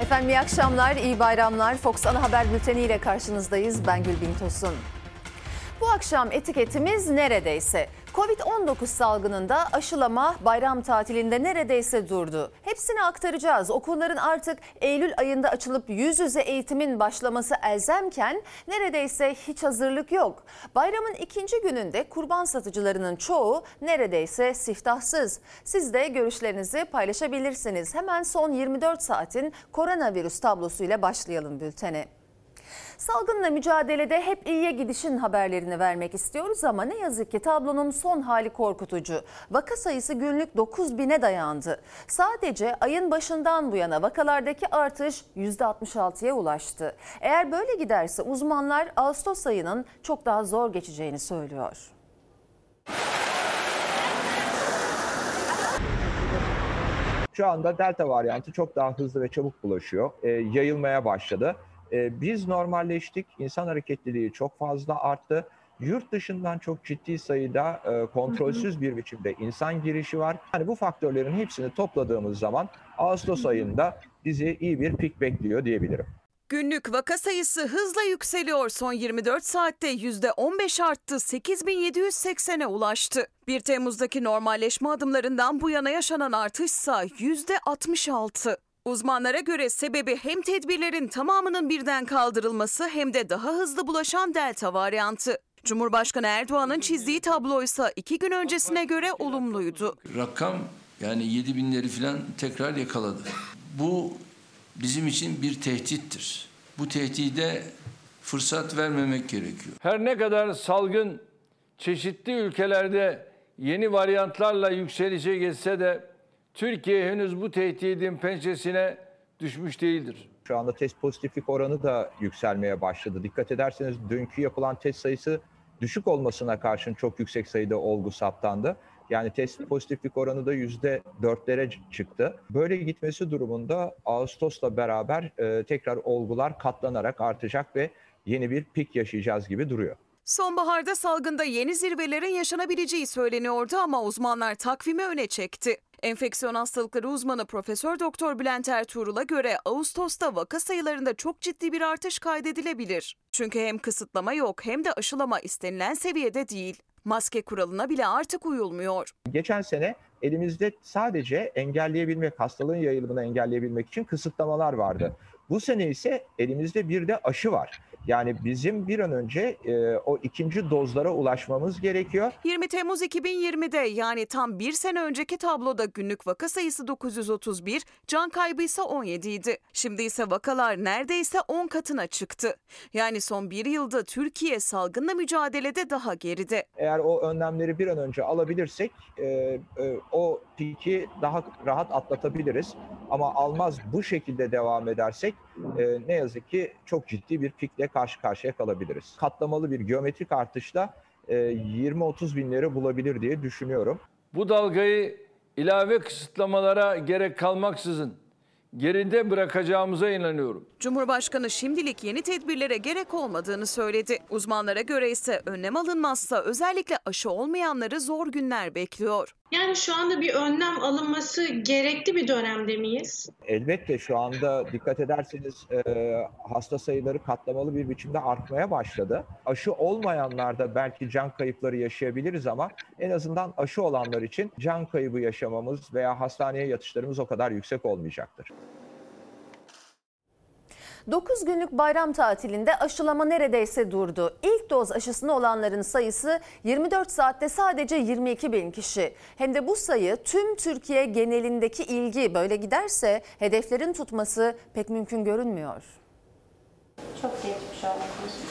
Efendim iyi akşamlar, iyi bayramlar. Fox Ana Haber Bülteni ile karşınızdayız. Ben Gülbin Tosun. Bu akşam etiketimiz neredeyse. Covid-19 salgınında aşılama bayram tatilinde neredeyse durdu. Hepsini aktaracağız. Okulların artık Eylül ayında açılıp yüz yüze eğitimin başlaması elzemken neredeyse hiç hazırlık yok. Bayramın ikinci gününde kurban satıcılarının çoğu neredeyse siftahsız. Siz de görüşlerinizi paylaşabilirsiniz. Hemen son 24 saatin koronavirüs tablosuyla başlayalım bültene. Salgınla mücadelede hep iyiye gidişin haberlerini vermek istiyoruz ama ne yazık ki tablonun son hali korkutucu. Vaka sayısı günlük 9 bine dayandı. Sadece ayın başından bu yana vakalardaki artış %66'ya ulaştı. Eğer böyle giderse uzmanlar Ağustos ayının çok daha zor geçeceğini söylüyor. Şu anda delta varyantı çok daha hızlı ve çabuk bulaşıyor. E, yayılmaya başladı. E, biz normalleştik. İnsan hareketliliği çok fazla arttı. Yurt dışından çok ciddi sayıda e, kontrolsüz bir biçimde insan girişi var. Yani bu faktörlerin hepsini topladığımız zaman Ağustos ayında bizi iyi bir pik bekliyor diyebilirim. Günlük vaka sayısı hızla yükseliyor. Son 24 saatte %15 arttı, 8780'e ulaştı. 1 Temmuz'daki normalleşme adımlarından bu yana yaşanan artışsa %66. Uzmanlara göre sebebi hem tedbirlerin tamamının birden kaldırılması hem de daha hızlı bulaşan delta varyantı. Cumhurbaşkanı Erdoğan'ın çizdiği tabloysa iki gün öncesine göre olumluydu. Rakam yani 7 binleri falan tekrar yakaladı. Bu bizim için bir tehdittir. Bu tehdide fırsat vermemek gerekiyor. Her ne kadar salgın çeşitli ülkelerde yeni varyantlarla yükselişe geçse de Türkiye henüz bu tehdidin pençesine düşmüş değildir. Şu anda test pozitiflik oranı da yükselmeye başladı. Dikkat ederseniz dünkü yapılan test sayısı düşük olmasına karşın çok yüksek sayıda olgu saptandı. Yani test pozitiflik oranı da yüzde dörtlere çıktı. Böyle gitmesi durumunda Ağustos'la beraber e, tekrar olgular katlanarak artacak ve yeni bir pik yaşayacağız gibi duruyor. Sonbaharda salgında yeni zirvelerin yaşanabileceği söyleniyordu ama uzmanlar takvimi öne çekti. Enfeksiyon hastalıkları uzmanı Profesör Doktor Bülent Ertuğrul'a göre Ağustos'ta vaka sayılarında çok ciddi bir artış kaydedilebilir. Çünkü hem kısıtlama yok hem de aşılama istenilen seviyede değil. Maske kuralına bile artık uyulmuyor. Geçen sene elimizde sadece engelleyebilmek, hastalığın yayılımını engelleyebilmek için kısıtlamalar vardı. Bu sene ise elimizde bir de aşı var. Yani bizim bir an önce e, o ikinci dozlara ulaşmamız gerekiyor. 20 Temmuz 2020'de yani tam bir sene önceki tabloda günlük vaka sayısı 931, can kaybı ise 17 idi. Şimdi ise vakalar neredeyse 10 katına çıktı. Yani son bir yılda Türkiye salgınla mücadelede daha geride. Eğer o önlemleri bir an önce alabilirsek e, e, o piki daha rahat atlatabiliriz. Ama almaz bu şekilde devam edersek e, ne yazık ki çok ciddi bir pikle karşı karşıya kalabiliriz. Katlamalı bir geometrik artışla e, 20-30 binleri bulabilir diye düşünüyorum. Bu dalgayı ilave kısıtlamalara gerek kalmaksızın geride bırakacağımıza inanıyorum. Cumhurbaşkanı şimdilik yeni tedbirlere gerek olmadığını söyledi. Uzmanlara göre ise önlem alınmazsa özellikle aşı olmayanları zor günler bekliyor. Yani şu anda bir önlem alınması gerekli bir dönemde miyiz? Elbette şu anda dikkat ederseniz e, hasta sayıları katlamalı bir biçimde artmaya başladı. Aşı olmayanlarda belki can kayıpları yaşayabiliriz ama en azından aşı olanlar için can kaybı yaşamamız veya hastaneye yatışlarımız o kadar yüksek olmayacaktır. 9 günlük bayram tatilinde aşılama neredeyse durdu. İlk doz aşısını olanların sayısı 24 saatte sadece 22 bin kişi. Hem de bu sayı tüm Türkiye genelindeki ilgi böyle giderse hedeflerin tutması pek mümkün görünmüyor. Çok geçmiş olsun.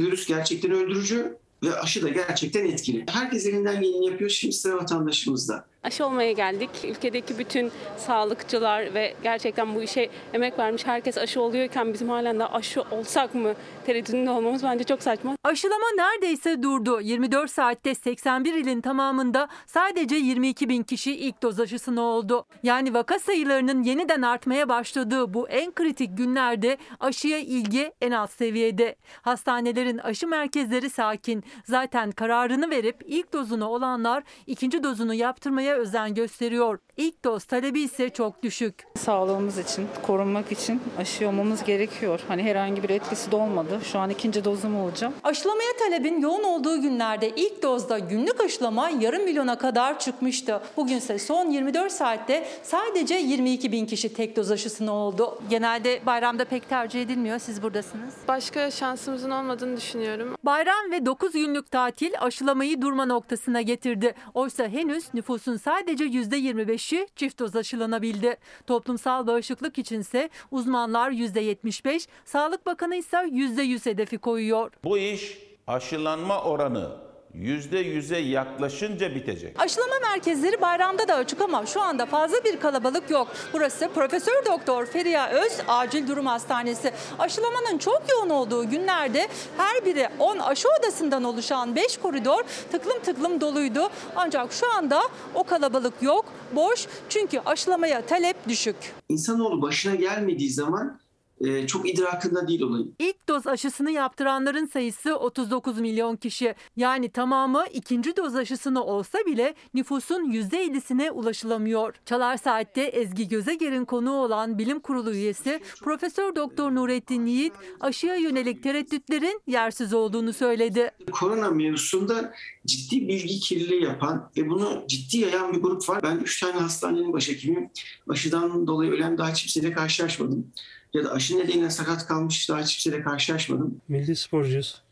Virüs gerçekten öldürücü ve aşı da gerçekten etkili. Herkes elinden geleni yapıyor. Şimdi sıra vatandaşımızda. Aşı olmaya geldik. Ülkedeki bütün sağlıkçılar ve gerçekten bu işe emek vermiş herkes aşı oluyorken bizim halen de aşı olsak mı tereddütünde olmamız bence çok saçma. Aşılama neredeyse durdu. 24 saatte 81 ilin tamamında sadece 22 bin kişi ilk doz aşısını oldu. Yani vaka sayılarının yeniden artmaya başladığı bu en kritik günlerde aşıya ilgi en alt seviyede. Hastanelerin aşı merkezleri sakin. Zaten kararını verip ilk dozunu olanlar ikinci dozunu yaptırmaya aşılamaya özen gösteriyor. İlk doz talebi ise çok düşük. Sağlığımız için, korunmak için aşı olmamız gerekiyor. Hani herhangi bir etkisi de olmadı. Şu an ikinci dozum olacağım. Aşılamaya talebin yoğun olduğu günlerde ilk dozda günlük aşılama yarım milyona kadar çıkmıştı. Bugünse son 24 saatte sadece 22 bin kişi tek doz aşısını oldu. Genelde bayramda pek tercih edilmiyor. Siz buradasınız. Başka şansımızın olmadığını düşünüyorum. Bayram ve 9 günlük tatil aşılamayı durma noktasına getirdi. Oysa henüz nüfusun sadece %25'i çift doz aşılanabildi. Toplumsal bağışıklık içinse uzmanlar %75, Sağlık Bakanı ise %100 hedefi koyuyor. Bu iş aşılanma oranı %100'e yaklaşınca bitecek. Aşılama merkezleri bayramda da açık ama şu anda fazla bir kalabalık yok. Burası Profesör Doktor Feriha Öz Acil Durum Hastanesi. Aşılamanın çok yoğun olduğu günlerde her biri 10 aşı odasından oluşan 5 koridor tıklım tıklım doluydu. Ancak şu anda o kalabalık yok, boş çünkü aşılamaya talep düşük. İnsanoğlu başına gelmediği zaman e, çok idrakında değil olayı. İlk doz aşısını yaptıranların sayısı 39 milyon kişi. Yani tamamı ikinci doz aşısını olsa bile nüfusun %50'sine ulaşılamıyor. Çalar Saat'te Ezgi Gözeger'in konuğu olan bilim kurulu üyesi Profesör Doktor Nurettin Yiğit aşıya yönelik tereddütlerin yersiz olduğunu söyledi. Korona mevzusunda ciddi bilgi kirliliği yapan ve bunu ciddi yayan bir grup var. Ben üç tane hastanenin başhekimiyim. Aşıdan dolayı ölen daha kimseyle karşılaşmadım. Ya da aşı nedeniyle sakat kalmış daha kimseyle karşılaşmadım. Milli sporcuyuz.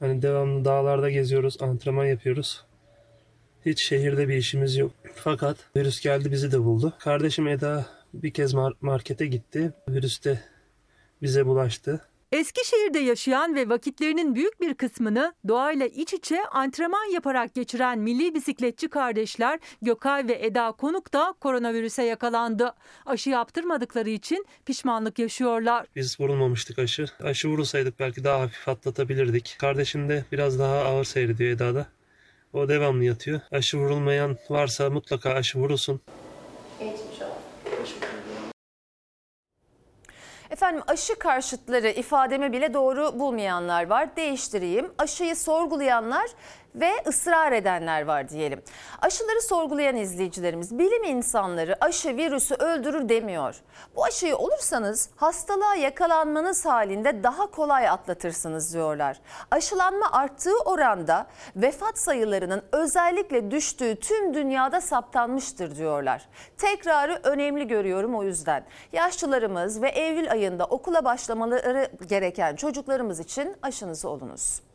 Hani devamlı dağlarda geziyoruz, antrenman yapıyoruz. Hiç şehirde bir işimiz yok. Fakat virüs geldi bizi de buldu. Kardeşim Eda bir kez mar- markete gitti. Virüs de bize bulaştı. Eskişehir'de yaşayan ve vakitlerinin büyük bir kısmını doğayla iç içe antrenman yaparak geçiren milli bisikletçi kardeşler Gökay ve Eda Konuk da koronavirüse yakalandı. Aşı yaptırmadıkları için pişmanlık yaşıyorlar. Biz vurulmamıştık aşı. Aşı vurulsaydık belki daha hafif atlatabilirdik. Kardeşim de biraz daha ağır seyrediyor Eda'da. O devamlı yatıyor. Aşı vurulmayan varsa mutlaka aşı vurulsun. Geçmiş olsun. Efendim aşı karşıtları ifademi bile doğru bulmayanlar var. Değiştireyim. Aşıyı sorgulayanlar ve ısrar edenler var diyelim. Aşıları sorgulayan izleyicilerimiz bilim insanları aşı virüsü öldürür demiyor. Bu aşıyı olursanız hastalığa yakalanmanız halinde daha kolay atlatırsınız diyorlar. Aşılanma arttığı oranda vefat sayılarının özellikle düştüğü tüm dünyada saptanmıştır diyorlar. Tekrarı önemli görüyorum o yüzden. Yaşlılarımız ve Eylül ayında okula başlamaları gereken çocuklarımız için aşınızı olunuz.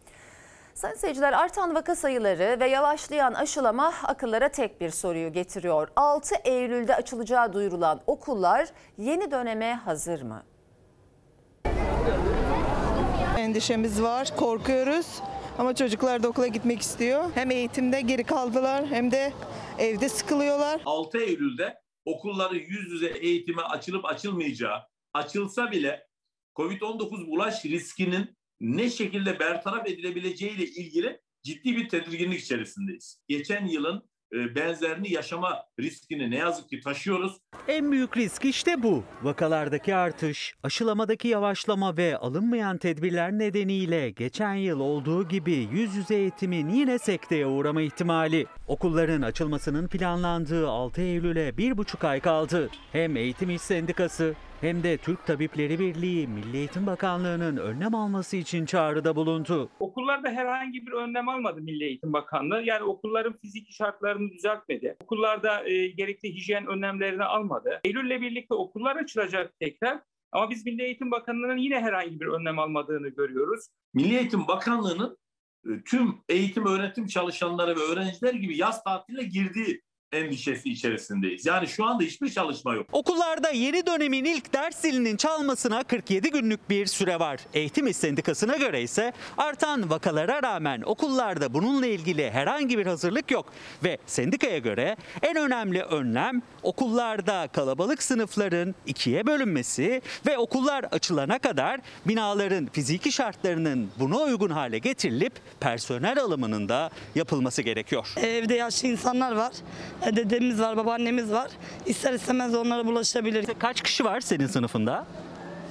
Sayın seyirciler artan vaka sayıları ve yavaşlayan aşılama akıllara tek bir soruyu getiriyor. 6 Eylül'de açılacağı duyurulan okullar yeni döneme hazır mı? Endişemiz var, korkuyoruz. Ama çocuklar da okula gitmek istiyor. Hem eğitimde geri kaldılar hem de evde sıkılıyorlar. 6 Eylül'de okulların yüz yüze eğitime açılıp açılmayacağı, açılsa bile COVID-19 bulaş riskinin ne şekilde bertaraf edilebileceği ile ilgili ciddi bir tedirginlik içerisindeyiz. Geçen yılın e, benzerini yaşama riskini ne yazık ki taşıyoruz. En büyük risk işte bu. Vakalardaki artış, aşılamadaki yavaşlama ve alınmayan tedbirler nedeniyle geçen yıl olduğu gibi yüz yüze eğitimin yine sekteye uğrama ihtimali. Okulların açılmasının planlandığı 6 Eylül'e bir buçuk ay kaldı. Hem Eğitim İş Sendikası hem de Türk Tabipleri Birliği Milli Eğitim Bakanlığı'nın önlem alması için çağrıda bulundu. Okullarda herhangi bir önlem almadı Milli Eğitim Bakanlığı. Yani okulların fiziki şartlarını düzeltmedi. Okullarda e, gerekli hijyen önlemlerini almadı. Eylül'le birlikte okullar açılacak tekrar. Ama biz Milli Eğitim Bakanlığı'nın yine herhangi bir önlem almadığını görüyoruz. Milli Eğitim Bakanlığı'nın e, tüm eğitim öğretim çalışanları ve öğrenciler gibi yaz tatiline girdiği endişesi içerisindeyiz. Yani şu anda hiçbir çalışma yok. Okullarda yeni dönemin ilk ders zilinin çalmasına 47 günlük bir süre var. Eğitim İş Sendikası'na göre ise artan vakalara rağmen okullarda bununla ilgili herhangi bir hazırlık yok. Ve sendikaya göre en önemli önlem okullarda kalabalık sınıfların ikiye bölünmesi ve okullar açılana kadar binaların fiziki şartlarının buna uygun hale getirilip personel alımının da yapılması gerekiyor. Evde yaşlı insanlar var. E, Dedemiz var, babaannemiz var. İster istemez onlara bulaşabilir. Kaç kişi var senin sınıfında?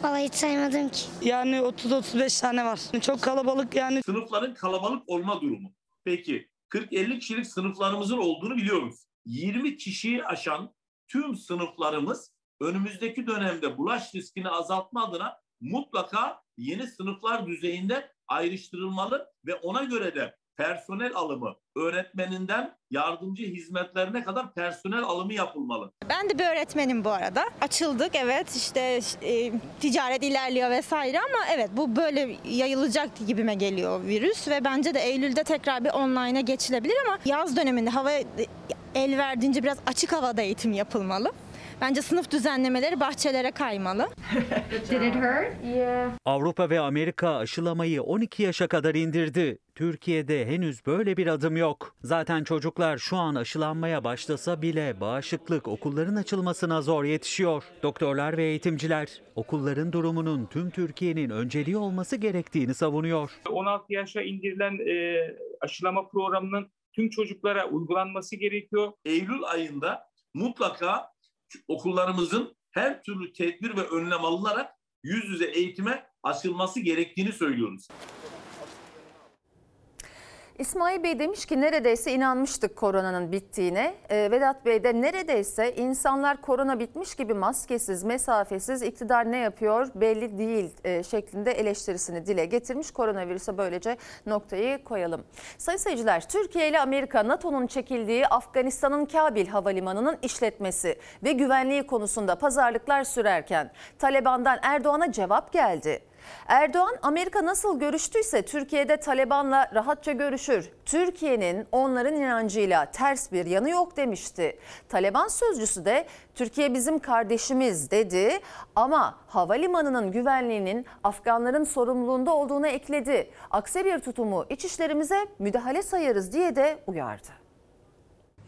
Vallahi hiç saymadım ki. Yani 30-35 tane var. Çok kalabalık yani. Sınıfların kalabalık olma durumu. Peki 40-50 kişilik sınıflarımızın olduğunu biliyoruz. 20 kişiyi aşan tüm sınıflarımız önümüzdeki dönemde bulaş riskini azaltma adına mutlaka yeni sınıflar düzeyinde ayrıştırılmalı ve ona göre de personel alımı öğretmeninden yardımcı hizmetlerine kadar personel alımı yapılmalı. Ben de bir öğretmenim bu arada. Açıldık evet işte e, ticaret ilerliyor vesaire ama evet bu böyle yayılacak gibime geliyor virüs ve bence de Eylül'de tekrar bir online'a geçilebilir ama yaz döneminde hava el verdiğince biraz açık havada eğitim yapılmalı. Bence sınıf düzenlemeleri bahçelere kaymalı. Did it hurt? Yeah. Avrupa ve Amerika aşılamayı 12 yaşa kadar indirdi. Türkiye'de henüz böyle bir adım yok. Zaten çocuklar şu an aşılanmaya başlasa bile bağışıklık okulların açılmasına zor yetişiyor. Doktorlar ve eğitimciler okulların durumunun tüm Türkiye'nin önceliği olması gerektiğini savunuyor. 16 yaşa indirilen e, aşılama programının tüm çocuklara uygulanması gerekiyor. Eylül ayında mutlaka okullarımızın her türlü tedbir ve önlem alınarak yüz yüze eğitime açılması gerektiğini söylüyoruz. İsmail Bey demiş ki neredeyse inanmıştık koronanın bittiğine. E, Vedat Bey de neredeyse insanlar korona bitmiş gibi maskesiz, mesafesiz iktidar ne yapıyor belli değil e, şeklinde eleştirisini dile getirmiş. Koronavirüse böylece noktayı koyalım. Sayın seyirciler Türkiye ile Amerika NATO'nun çekildiği Afganistan'ın Kabil Havalimanı'nın işletmesi ve güvenliği konusunda pazarlıklar sürerken Taliban'dan Erdoğan'a cevap geldi. Erdoğan Amerika nasıl görüştüyse Türkiye'de Taliban'la rahatça görüşür. Türkiye'nin onların inancıyla ters bir yanı yok demişti. Taliban sözcüsü de Türkiye bizim kardeşimiz dedi ama havalimanının güvenliğinin Afganların sorumluluğunda olduğunu ekledi. Aksi bir tutumu iç işlerimize müdahale sayarız diye de uyardı.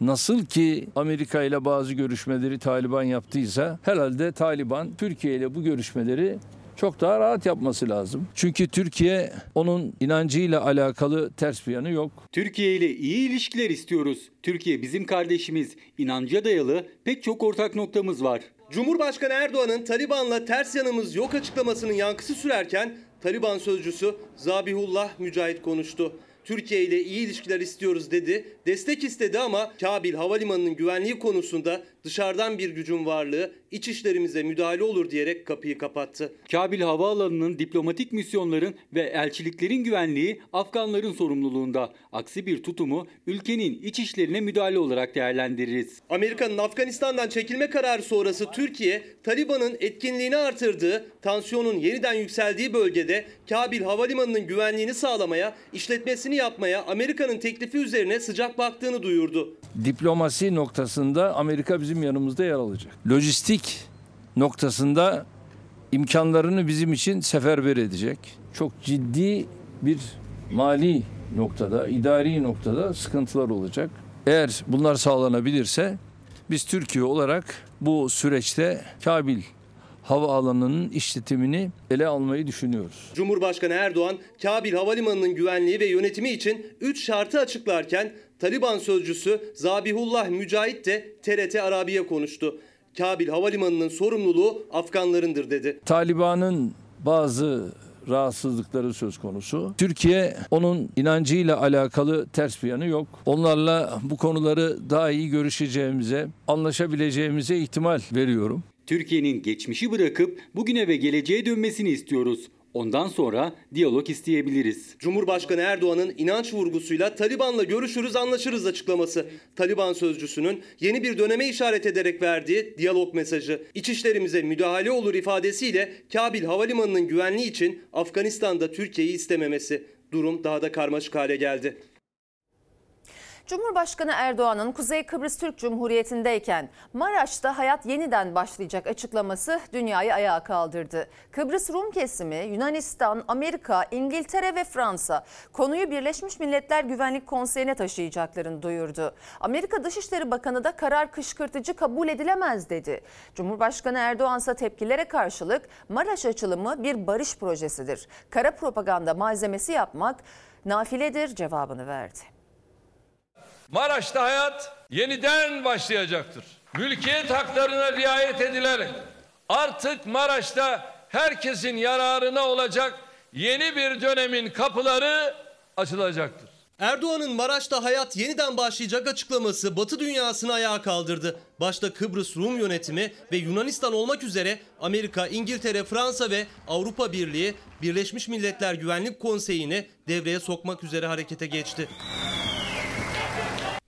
Nasıl ki Amerika ile bazı görüşmeleri Taliban yaptıysa herhalde Taliban Türkiye ile bu görüşmeleri çok daha rahat yapması lazım. Çünkü Türkiye onun inancıyla alakalı ters bir yanı yok. Türkiye ile iyi ilişkiler istiyoruz. Türkiye bizim kardeşimiz. İnanca dayalı pek çok ortak noktamız var. Cumhurbaşkanı Erdoğan'ın Taliban'la ters yanımız yok açıklamasının yankısı sürerken Taliban sözcüsü Zabihullah Mücahit konuştu. Türkiye ile iyi ilişkiler istiyoruz dedi. Destek istedi ama Kabil Havalimanı'nın güvenliği konusunda dışarıdan bir gücün varlığı iç işlerimize müdahale olur diyerek kapıyı kapattı. Kabil Havaalanı'nın diplomatik misyonların ve elçiliklerin güvenliği Afganların sorumluluğunda. Aksi bir tutumu ülkenin iç işlerine müdahale olarak değerlendiririz. Amerika'nın Afganistan'dan çekilme kararı sonrası Türkiye, Taliban'ın etkinliğini artırdığı, tansiyonun yeniden yükseldiği bölgede Kabil Havalimanı'nın güvenliğini sağlamaya, işletmesini yapmaya Amerika'nın teklifi üzerine sıcak baktığını duyurdu. Diplomasi noktasında Amerika bizim yanımızda yer alacak. Lojistik noktasında imkanlarını bizim için seferber edecek. Çok ciddi bir mali noktada, idari noktada sıkıntılar olacak. Eğer bunlar sağlanabilirse biz Türkiye olarak bu süreçte Kabil havaalanının işletimini ele almayı düşünüyoruz. Cumhurbaşkanı Erdoğan, Kabil Havalimanı'nın güvenliği ve yönetimi için 3 şartı açıklarken Taliban sözcüsü Zabihullah Mücahit de TRT Arabi'ye konuştu. Kabil Havalimanı'nın sorumluluğu Afganlarındır dedi. Taliban'ın bazı rahatsızlıkları söz konusu. Türkiye onun inancıyla alakalı ters bir yanı yok. Onlarla bu konuları daha iyi görüşeceğimize, anlaşabileceğimize ihtimal veriyorum. Türkiye'nin geçmişi bırakıp bugüne ve geleceğe dönmesini istiyoruz. Ondan sonra diyalog isteyebiliriz. Cumhurbaşkanı Erdoğan'ın inanç vurgusuyla Taliban'la görüşürüz anlaşırız açıklaması. Taliban sözcüsünün yeni bir döneme işaret ederek verdiği diyalog mesajı. İçişlerimize müdahale olur ifadesiyle Kabil Havalimanı'nın güvenliği için Afganistan'da Türkiye'yi istememesi. Durum daha da karmaşık hale geldi. Cumhurbaşkanı Erdoğan'ın Kuzey Kıbrıs Türk Cumhuriyeti'ndeyken Maraş'ta hayat yeniden başlayacak açıklaması dünyayı ayağa kaldırdı. Kıbrıs Rum kesimi, Yunanistan, Amerika, İngiltere ve Fransa konuyu Birleşmiş Milletler Güvenlik Konseyi'ne taşıyacaklarını duyurdu. Amerika Dışişleri Bakanı da karar kışkırtıcı kabul edilemez dedi. Cumhurbaşkanı Erdoğan ise tepkilere karşılık Maraş açılımı bir barış projesidir. Kara propaganda malzemesi yapmak nafiledir cevabını verdi. Maraş'ta hayat yeniden başlayacaktır. Mülkiyet haklarına riayet edilerek artık Maraş'ta herkesin yararına olacak yeni bir dönemin kapıları açılacaktır. Erdoğan'ın Maraş'ta hayat yeniden başlayacak açıklaması Batı dünyasını ayağa kaldırdı. Başta Kıbrıs Rum yönetimi ve Yunanistan olmak üzere Amerika, İngiltere, Fransa ve Avrupa Birliği Birleşmiş Milletler Güvenlik Konseyi'ni devreye sokmak üzere harekete geçti.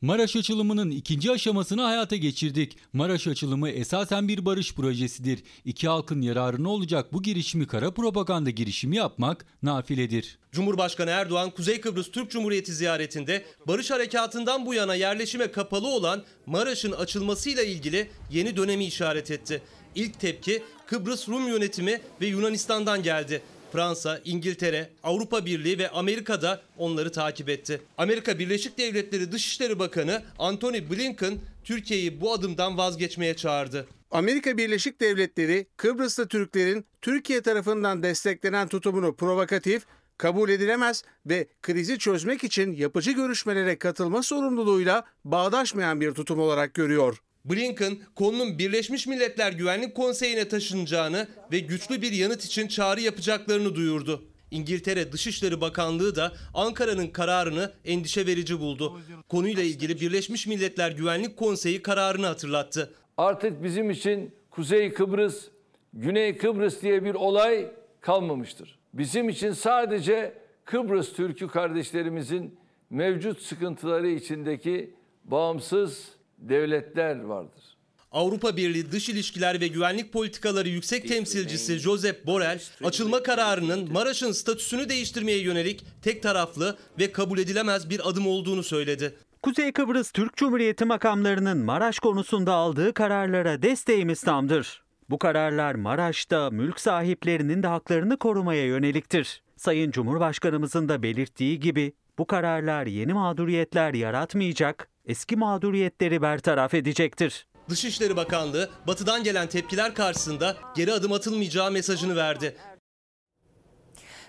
Maraş açılımının ikinci aşamasını hayata geçirdik. Maraş açılımı esasen bir barış projesidir. İki halkın yararına olacak bu girişimi kara propaganda girişimi yapmak nafiledir. Cumhurbaşkanı Erdoğan Kuzey Kıbrıs Türk Cumhuriyeti ziyaretinde barış harekatından bu yana yerleşime kapalı olan Maraş'ın açılmasıyla ilgili yeni dönemi işaret etti. İlk tepki Kıbrıs Rum yönetimi ve Yunanistan'dan geldi. Fransa, İngiltere, Avrupa Birliği ve Amerika da onları takip etti. Amerika Birleşik Devletleri Dışişleri Bakanı Antony Blinken Türkiye'yi bu adımdan vazgeçmeye çağırdı. Amerika Birleşik Devletleri Kıbrıs'ta Türklerin Türkiye tarafından desteklenen tutumunu provokatif, kabul edilemez ve krizi çözmek için yapıcı görüşmelere katılma sorumluluğuyla bağdaşmayan bir tutum olarak görüyor. Blinken konunun Birleşmiş Milletler Güvenlik Konseyi'ne taşınacağını ve güçlü bir yanıt için çağrı yapacaklarını duyurdu. İngiltere Dışişleri Bakanlığı da Ankara'nın kararını endişe verici buldu. Konuyla ilgili Birleşmiş Milletler Güvenlik Konseyi kararını hatırlattı. Artık bizim için Kuzey Kıbrıs, Güney Kıbrıs diye bir olay kalmamıştır. Bizim için sadece Kıbrıs Türk'ü kardeşlerimizin mevcut sıkıntıları içindeki bağımsız devletler vardır. Avrupa Birliği Dış İlişkiler ve Güvenlik Politikaları Yüksek Temsilcisi Josep Borrell, açılma kararının Maraş'ın statüsünü değiştirmeye yönelik tek taraflı ve kabul edilemez bir adım olduğunu söyledi. Kuzey Kıbrıs Türk Cumhuriyeti makamlarının Maraş konusunda aldığı kararlara desteğimiz tamdır. Bu kararlar Maraş'ta mülk sahiplerinin de haklarını korumaya yöneliktir. Sayın Cumhurbaşkanımızın da belirttiği gibi bu kararlar yeni mağduriyetler yaratmayacak, eski mağduriyetleri bertaraf edecektir. Dışişleri Bakanlığı batıdan gelen tepkiler karşısında geri adım atılmayacağı mesajını verdi.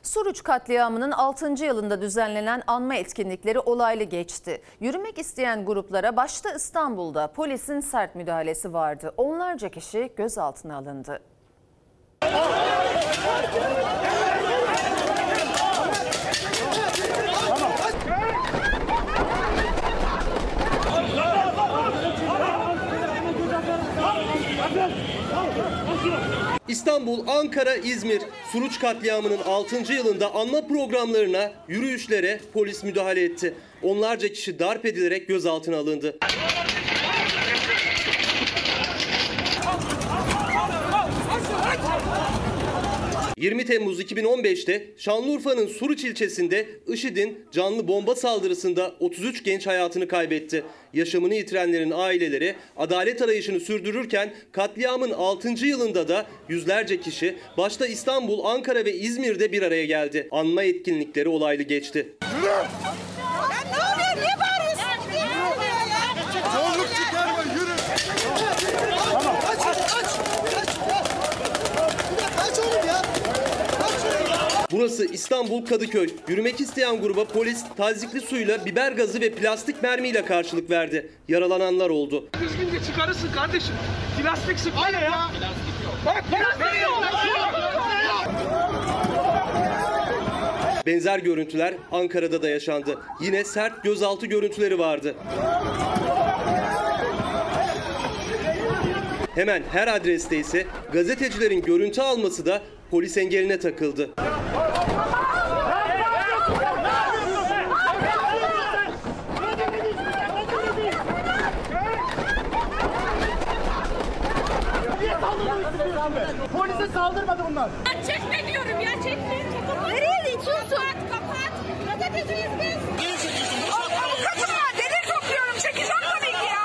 Suruç katliamının 6. yılında düzenlenen anma etkinlikleri olaylı geçti. Yürümek isteyen gruplara başta İstanbul'da polisin sert müdahalesi vardı. Onlarca kişi gözaltına alındı. İstanbul, Ankara, İzmir Suruç katliamının 6. yılında anma programlarına, yürüyüşlere polis müdahale etti. Onlarca kişi darp edilerek gözaltına alındı. 20 Temmuz 2015'te Şanlıurfa'nın Suruç ilçesinde IŞİD'in canlı bomba saldırısında 33 genç hayatını kaybetti. Yaşamını yitirenlerin aileleri adalet arayışını sürdürürken katliamın 6. yılında da yüzlerce kişi başta İstanbul, Ankara ve İzmir'de bir araya geldi. Anma etkinlikleri olaylı geçti. ne oluyor? Niye? Burası İstanbul Kadıköy. Yürümek isteyen gruba polis tazikli suyla, biber gazı ve plastik mermiyle karşılık verdi. Yaralananlar oldu. Düzgünce çıkarırsın kardeşim. Plastik sıkma ne ya? Bak plastik yok. Benzer görüntüler Ankara'da da yaşandı. Yine sert gözaltı görüntüleri vardı. Hemen her adreste ise gazetecilerin görüntü alması da polis engeline takıldı. Polise saldırmadı bunlar. Çekme diyorum ya çekme. Nereye itiyorsun? Kapat kapat. Gazeteciyiz biz. Avukatım var. Delil topluyorum. Çekeceğim tabii ki ya.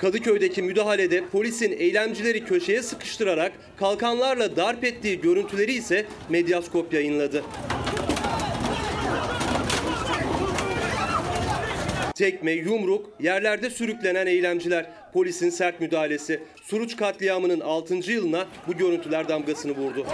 Kadıköy'deki müdahalede polisin eylemcileri köşeye sıkıştırarak kalkanlarla darp ettiği görüntüleri ise Medyaskop yayınladı. Tekme, yumruk, yerlerde sürüklenen eylemciler. Polisin sert müdahalesi. Suruç katliamının 6. yılına bu görüntüler damgasını vurdu.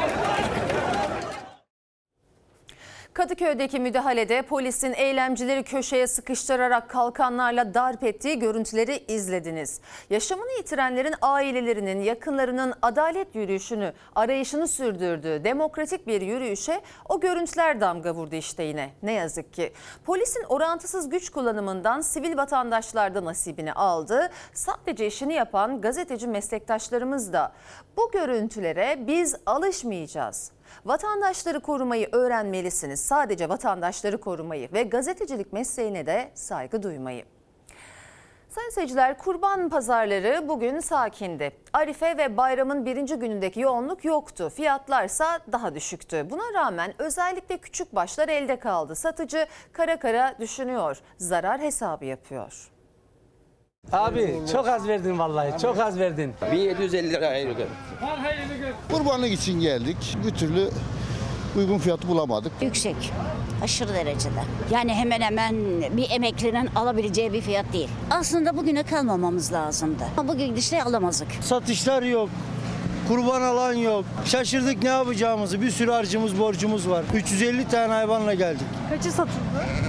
Kadıköy'deki müdahalede polisin eylemcileri köşeye sıkıştırarak kalkanlarla darp ettiği görüntüleri izlediniz. Yaşamını yitirenlerin ailelerinin, yakınlarının adalet yürüyüşünü, arayışını sürdürdüğü demokratik bir yürüyüşe o görüntüler damga vurdu işte yine. Ne yazık ki. Polisin orantısız güç kullanımından sivil vatandaşlar da nasibini aldı. Sadece işini yapan gazeteci meslektaşlarımız da. Bu görüntülere biz alışmayacağız. Vatandaşları korumayı öğrenmelisiniz. Sadece vatandaşları korumayı ve gazetecilik mesleğine de saygı duymayı. Sayın seyirciler kurban pazarları bugün sakindi. Arife ve bayramın birinci günündeki yoğunluk yoktu. Fiyatlarsa daha düşüktü. Buna rağmen özellikle küçük başlar elde kaldı. Satıcı kara kara düşünüyor. Zarar hesabı yapıyor. Abi çok az verdin vallahi çok az verdin. 1750 lira ayırdı. Kurbanlık için geldik. Bir türlü uygun fiyatı bulamadık. Yüksek. Aşırı derecede. Yani hemen hemen bir emeklinin alabileceği bir fiyat değil. Aslında bugüne kalmamamız lazımdı. Ama bugün gidişle alamazdık. Satışlar yok. Kurban alan yok. Şaşırdık ne yapacağımızı. Bir sürü harcımız, borcumuz var. 350 tane hayvanla geldik. Kaçı satıldı?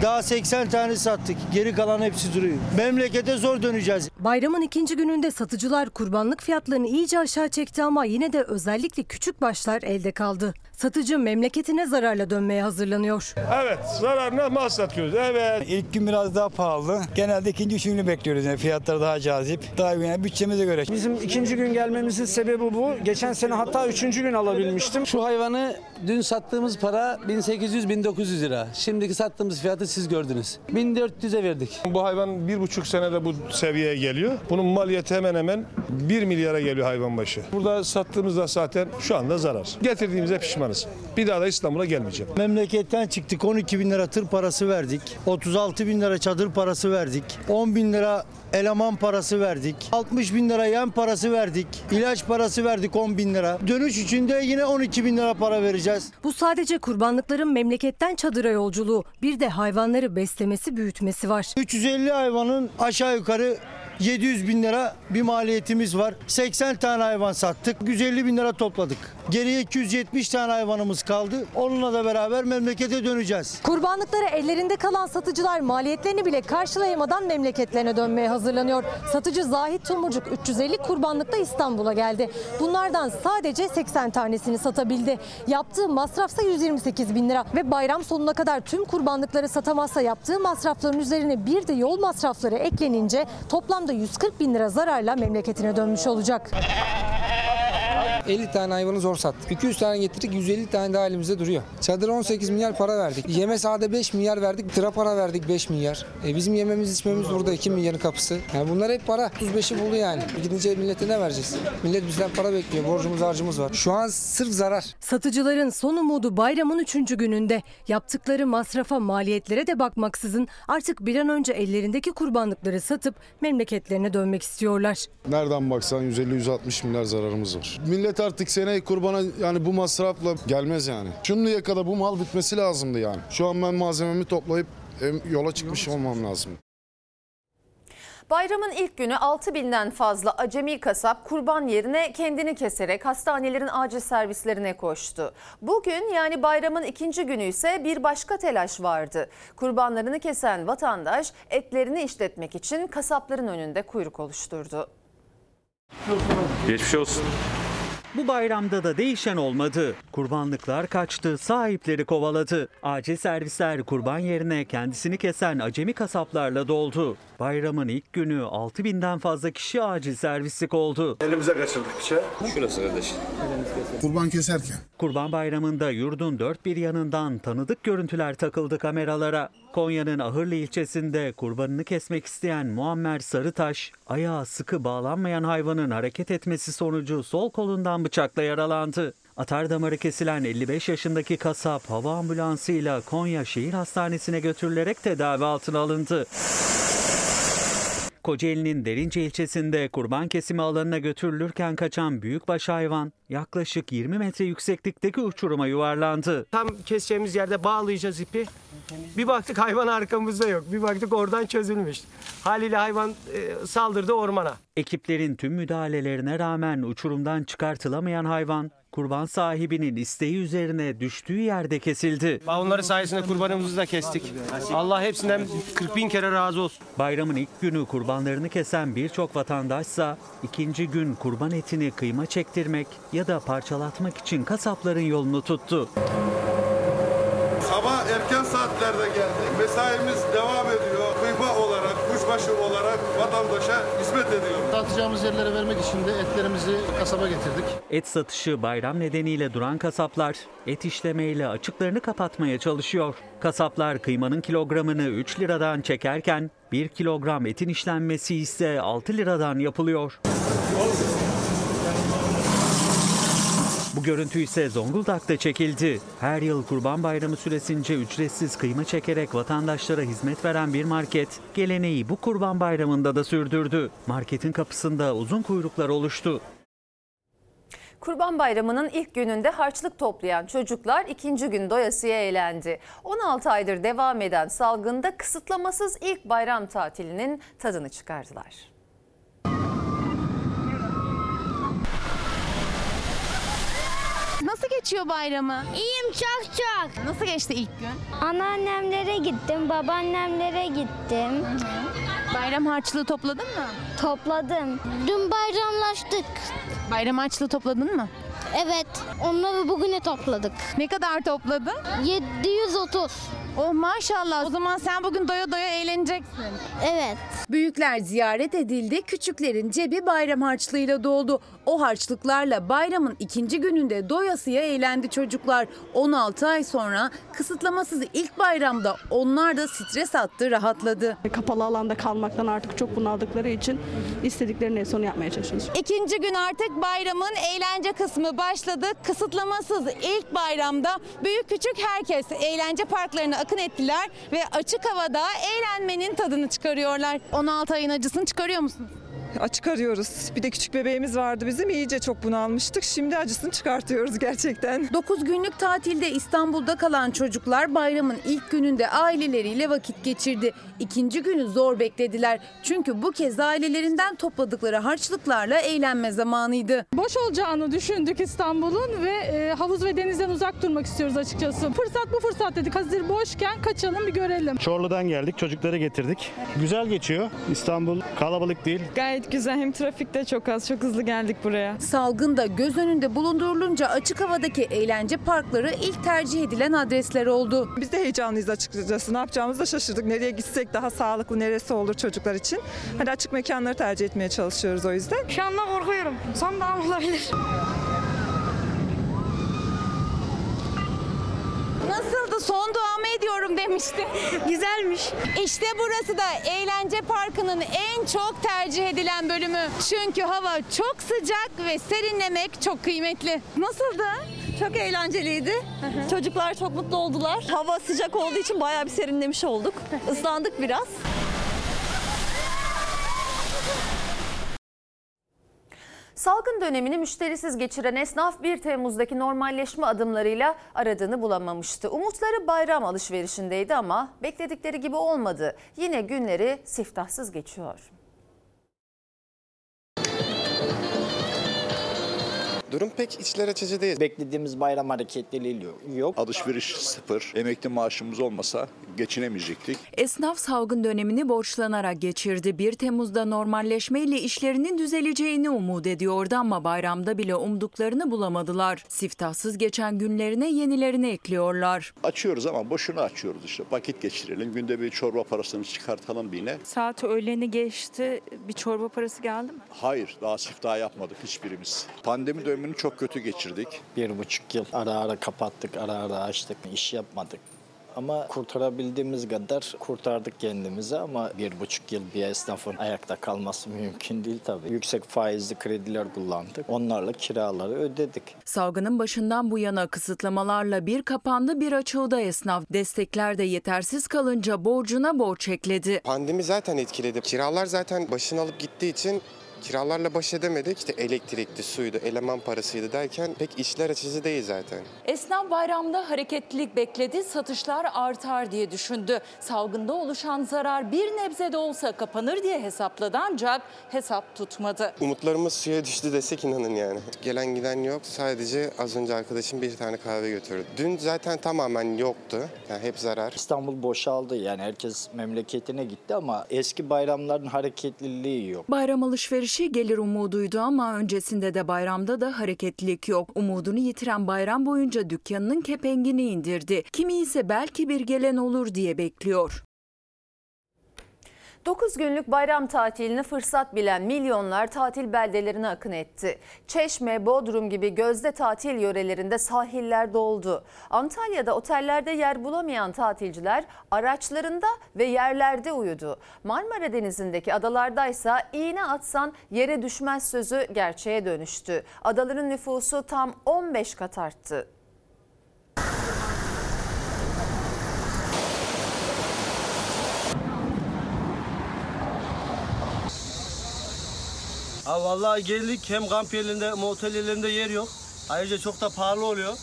Daha 80 tane sattık. Geri kalan hepsi duruyor. Memlekete zor döneceğiz. Bayramın ikinci gününde satıcılar kurbanlık fiyatlarını iyice aşağı çekti ama yine de özellikle küçük başlar elde kaldı. Satıcı memleketine zararla dönmeye hazırlanıyor. Evet zararına mal satıyoruz. Evet. İlk gün biraz daha pahalı. Genelde ikinci üçüncü bekliyoruz. Yani fiyatlar daha cazip. Daha yani bütçemize göre. Bizim ikinci gün gelmemizin sebebi bu. Geçen sene hatta üçüncü gün alabilmiştim. Şu hayvanı dün sattığımız para 1800-1900 lira. Şimdiki sattığımız fiyatı siz gördünüz. 1400'e verdik. Bu hayvan bir buçuk senede bu seviyeye geliyor. Bunun maliyeti hemen hemen 1 milyara geliyor hayvan başı. Burada sattığımızda zaten şu anda zarar. Getirdiğimize pişmanız. Bir daha da İstanbul'a gelmeyeceğim. Memleketten çıktık 12 bin lira tır parası verdik. 36 bin lira çadır parası verdik. 10 bin lira eleman parası verdik. 60 bin lira yem parası verdik. İlaç parası verdik 10 bin lira. Dönüş için de yine 12 bin lira para vereceğiz. Bu sadece kurbanlıkların memleketten çadıra yolculuğu. Bir de hayvanları beslemesi, büyütmesi var. 350 hayvanın aşağı yukarı 700 bin lira bir maliyetimiz var. 80 tane hayvan sattık. 150 bin lira topladık. Geriye 270 tane hayvanımız kaldı. Onunla da beraber memlekete döneceğiz. Kurbanlıkları ellerinde kalan satıcılar maliyetlerini bile karşılayamadan memleketlerine dönmeye hazırlanıyor. Satıcı Zahit Tumurcuk 350 kurbanlıkta İstanbul'a geldi. Bunlardan sadece 80 tanesini satabildi. Yaptığı masrafsa 128 bin lira ve bayram sonuna kadar tüm kurbanlıkları satamazsa yaptığı masrafların üzerine bir de yol masrafları eklenince toplamda 140 bin lira zararla memleketine dönmüş olacak. 50 tane hayvanı zor sattık. 200 tane getirdik 150 tane daha elimizde duruyor. Çadıra 18 milyar para verdik. Yeme sahada 5 milyar verdik. Tıra para verdik 5 milyar. E bizim yememiz içmemiz burada 2 milyarın kapısı. Yani bunlar hep para. 35'i buldu yani. Gidince millete ne vereceğiz? Millet bizden para bekliyor. Borcumuz harcımız var. Şu an sırf zarar. Satıcıların son umudu bayramın 3. gününde. Yaptıkları masrafa maliyetlere de bakmaksızın artık bir an önce ellerindeki kurbanlıkları satıp memleketlerine dönmek istiyorlar. Nereden baksan 150-160 milyar zararımız var. Millet artık seneye kurbana yani bu masrafla gelmez yani. Şimdiye kadar bu mal bitmesi lazımdı yani. Şu an ben malzememi toplayıp yola çıkmış olmam lazım. Bayramın ilk günü 6 binden fazla acemi kasap kurban yerine kendini keserek hastanelerin acil servislerine koştu. Bugün yani bayramın ikinci günü ise bir başka telaş vardı. Kurbanlarını kesen vatandaş etlerini işletmek için kasapların önünde kuyruk oluşturdu. Geçmiş olsun. Bu bayramda da değişen olmadı. Kurbanlıklar kaçtı, sahipleri kovaladı. Acil servisler kurban yerine kendisini kesen acemi kasaplarla doldu. Bayramın ilk günü 6000'den fazla kişi acil servislik oldu. Elimize kaçırdık bıçağı. Şurası kardeş. Kurban keserken. Kurban Bayramı'nda yurdun dört bir yanından tanıdık görüntüler takıldı kameralara. Konya'nın Ahırlı ilçesinde kurbanını kesmek isteyen Muammer Sarıtaş, ayağı sıkı bağlanmayan hayvanın hareket etmesi sonucu sol kolundan bıçakla yaralandı. Atar damarı kesilen 55 yaşındaki kasap hava ambulansıyla Konya Şehir Hastanesi'ne götürülerek tedavi altına alındı. Kocaeli'nin Derince ilçesinde kurban kesimi alanına götürülürken kaçan büyükbaş hayvan yaklaşık 20 metre yükseklikteki uçuruma yuvarlandı. Tam keseceğimiz yerde bağlayacağız ipi. Bir baktık hayvan arkamızda yok. Bir baktık oradan çözülmüş. Haliyle hayvan e, saldırdı ormana. Ekiplerin tüm müdahalelerine rağmen uçurumdan çıkartılamayan hayvan kurban sahibinin isteği üzerine düştüğü yerde kesildi. Onları sayesinde kurbanımızı da kestik. Allah hepsinden 40 bin kere razı olsun. Bayramın ilk günü kurbanlarını kesen birçok vatandaşsa ikinci gün kurban etini kıyma çektirmek ya da parçalatmak için kasapların yolunu tuttu. Sabah erken saatlerde geldik. Mesaimiz devam ediyor. Kıyma olarak, vatandaşa hizmet ediyoruz. Satacağımız yerlere vermek için de etlerimizi kasaba getirdik. Et satışı bayram nedeniyle duran kasaplar et işlemeyle açıklarını kapatmaya çalışıyor. Kasaplar kıymanın kilogramını 3 liradan çekerken 1 kilogram etin işlenmesi ise 6 liradan yapılıyor. Bu görüntü ise Zonguldak'ta çekildi. Her yıl Kurban Bayramı süresince ücretsiz kıyma çekerek vatandaşlara hizmet veren bir market geleneği bu Kurban Bayramı'nda da sürdürdü. Marketin kapısında uzun kuyruklar oluştu. Kurban Bayramı'nın ilk gününde harçlık toplayan çocuklar ikinci gün doyasıya eğlendi. 16 aydır devam eden salgında kısıtlamasız ilk bayram tatilinin tadını çıkardılar. Nasıl geçiyor bayramı? İyiyim çok çok. Nasıl geçti ilk gün? Anneannemlere gittim, babaannemlere gittim. Bayram harçlığı topladın mı? Topladım. Dün bayramlaştık. Bayram harçlığı topladın mı? Evet, onları bugüne topladık. Ne kadar topladın? 730. Oh maşallah. O zaman sen bugün doya doya eğleneceksin. Evet. Büyükler ziyaret edildi, küçüklerin cebi bayram harçlığıyla doldu. O harçlıklarla bayramın ikinci gününde doyasıya eğlendi çocuklar. 16 ay sonra kısıtlamasız ilk bayramda onlar da stres attı, rahatladı. Kapalı alanda kalmaktan artık çok bunaldıkları için istediklerini en son yapmaya çalışıyoruz. İkinci gün artık bayramın eğlence kısmı başladı. Kısıtlamasız ilk bayramda büyük küçük herkes eğlence parklarına akın ettiler ve açık havada eğlenmenin tadını çıkarıyorlar. 16 ayın acısını çıkarıyor musunuz? Çıkarıyoruz. Bir de küçük bebeğimiz vardı bizim iyice çok bunalmıştık. Şimdi acısını çıkartıyoruz gerçekten. 9 günlük tatilde İstanbul'da kalan çocuklar bayramın ilk gününde aileleriyle vakit geçirdi. İkinci günü zor beklediler. Çünkü bu kez ailelerinden topladıkları harçlıklarla eğlenme zamanıydı. Boş olacağını düşündük İstanbul'un ve e, havuz ve denizden uzak durmak istiyoruz açıkçası. Fırsat bu fırsat dedik. Hazır boşken kaçalım bir görelim. Çorlu'dan geldik, çocukları getirdik. Güzel geçiyor. İstanbul kalabalık değil. Gayet güzel hem trafik de çok az. Çok hızlı geldik buraya. Salgında göz önünde bulundurulunca açık havadaki eğlence parkları ilk tercih edilen adresler oldu. Biz de heyecanlıyız açıkçası. Ne yapacağımızı da şaşırdık. Nereye gitsek daha sağlıklı, neresi olur çocuklar için. Hani açık mekanları tercih etmeye çalışıyoruz o yüzden. Şu anda korkuyorum. Son daha olabilir. Nasıldı? Son duamı ediyorum demişti. Güzelmiş. İşte burası da eğlence parkının en çok tercih edilen bölümü. Çünkü hava çok sıcak ve serinlemek çok kıymetli. Nasıldı? Çok eğlenceliydi. Çocuklar çok mutlu oldular. Hava sıcak olduğu için bayağı bir serinlemiş olduk. Islandık biraz. Salgın dönemini müşterisiz geçiren esnaf 1 Temmuz'daki normalleşme adımlarıyla aradığını bulamamıştı. Umutları bayram alışverişindeydi ama bekledikleri gibi olmadı. Yine günleri siftahsız geçiyor. Durum pek içler açıcı değil. Beklediğimiz bayram hareketliliği yok. Alışveriş sıfır. Emekli maaşımız olmasa geçinemeyecektik. Esnaf salgın dönemini borçlanarak geçirdi. 1 Temmuz'da normalleşmeyle işlerinin düzeleceğini umut ediyordu ama bayramda bile umduklarını bulamadılar. Siftahsız geçen günlerine yenilerini ekliyorlar. Açıyoruz ama boşuna açıyoruz işte. Vakit geçirelim. Günde bir çorba parasını çıkartalım yine. Saat öğleni geçti. Bir çorba parası geldi mi? Hayır daha siftah yapmadık hiçbirimiz. Pandemi dönemini çok kötü geçirdik. Bir buçuk yıl ara ara kapattık, ara ara açtık, iş yapmadık. Ama kurtarabildiğimiz kadar kurtardık kendimizi ama bir buçuk yıl bir esnafın ayakta kalması mümkün değil tabii. Yüksek faizli krediler kullandık. Onlarla kiraları ödedik. Salgının başından bu yana kısıtlamalarla bir kapandı bir açıldı esnaf. Destekler de yetersiz kalınca borcuna borç ekledi. Pandemi zaten etkiledi. Kiralar zaten başını alıp gittiği için Kiralarla baş edemedik. İşte elektrikli, suydu, eleman parasıydı derken pek işler açıcı değil zaten. Esnaf bayramda hareketlilik bekledi, satışlar artar diye düşündü. Salgında oluşan zarar bir nebze de olsa kapanır diye hesapladı ancak hesap tutmadı. Umutlarımız suya düştü desek inanın yani. Gelen giden yok. Sadece az önce arkadaşım bir tane kahve götürdü. Dün zaten tamamen yoktu. Yani hep zarar. İstanbul boşaldı yani herkes memleketine gitti ama eski bayramların hareketliliği yok. Bayram alışverişi gelir umuduydu ama öncesinde de bayramda da hareketlilik yok. Umudunu yitiren bayram boyunca dükkanının kepengini indirdi. Kimi ise belki bir gelen olur diye bekliyor. 9 günlük bayram tatilini fırsat bilen milyonlar tatil beldelerine akın etti. Çeşme, Bodrum gibi gözde tatil yörelerinde sahiller doldu. Antalya'da otellerde yer bulamayan tatilciler araçlarında ve yerlerde uyudu. Marmara Denizi'ndeki adalardaysa iğne atsan yere düşmez sözü gerçeğe dönüştü. Adaların nüfusu tam 15 kat arttı. Ha vallahi geldik hem kamp yerlerinde, motel yerlerinde yer yok. Ayrıca çok da pahalı oluyor.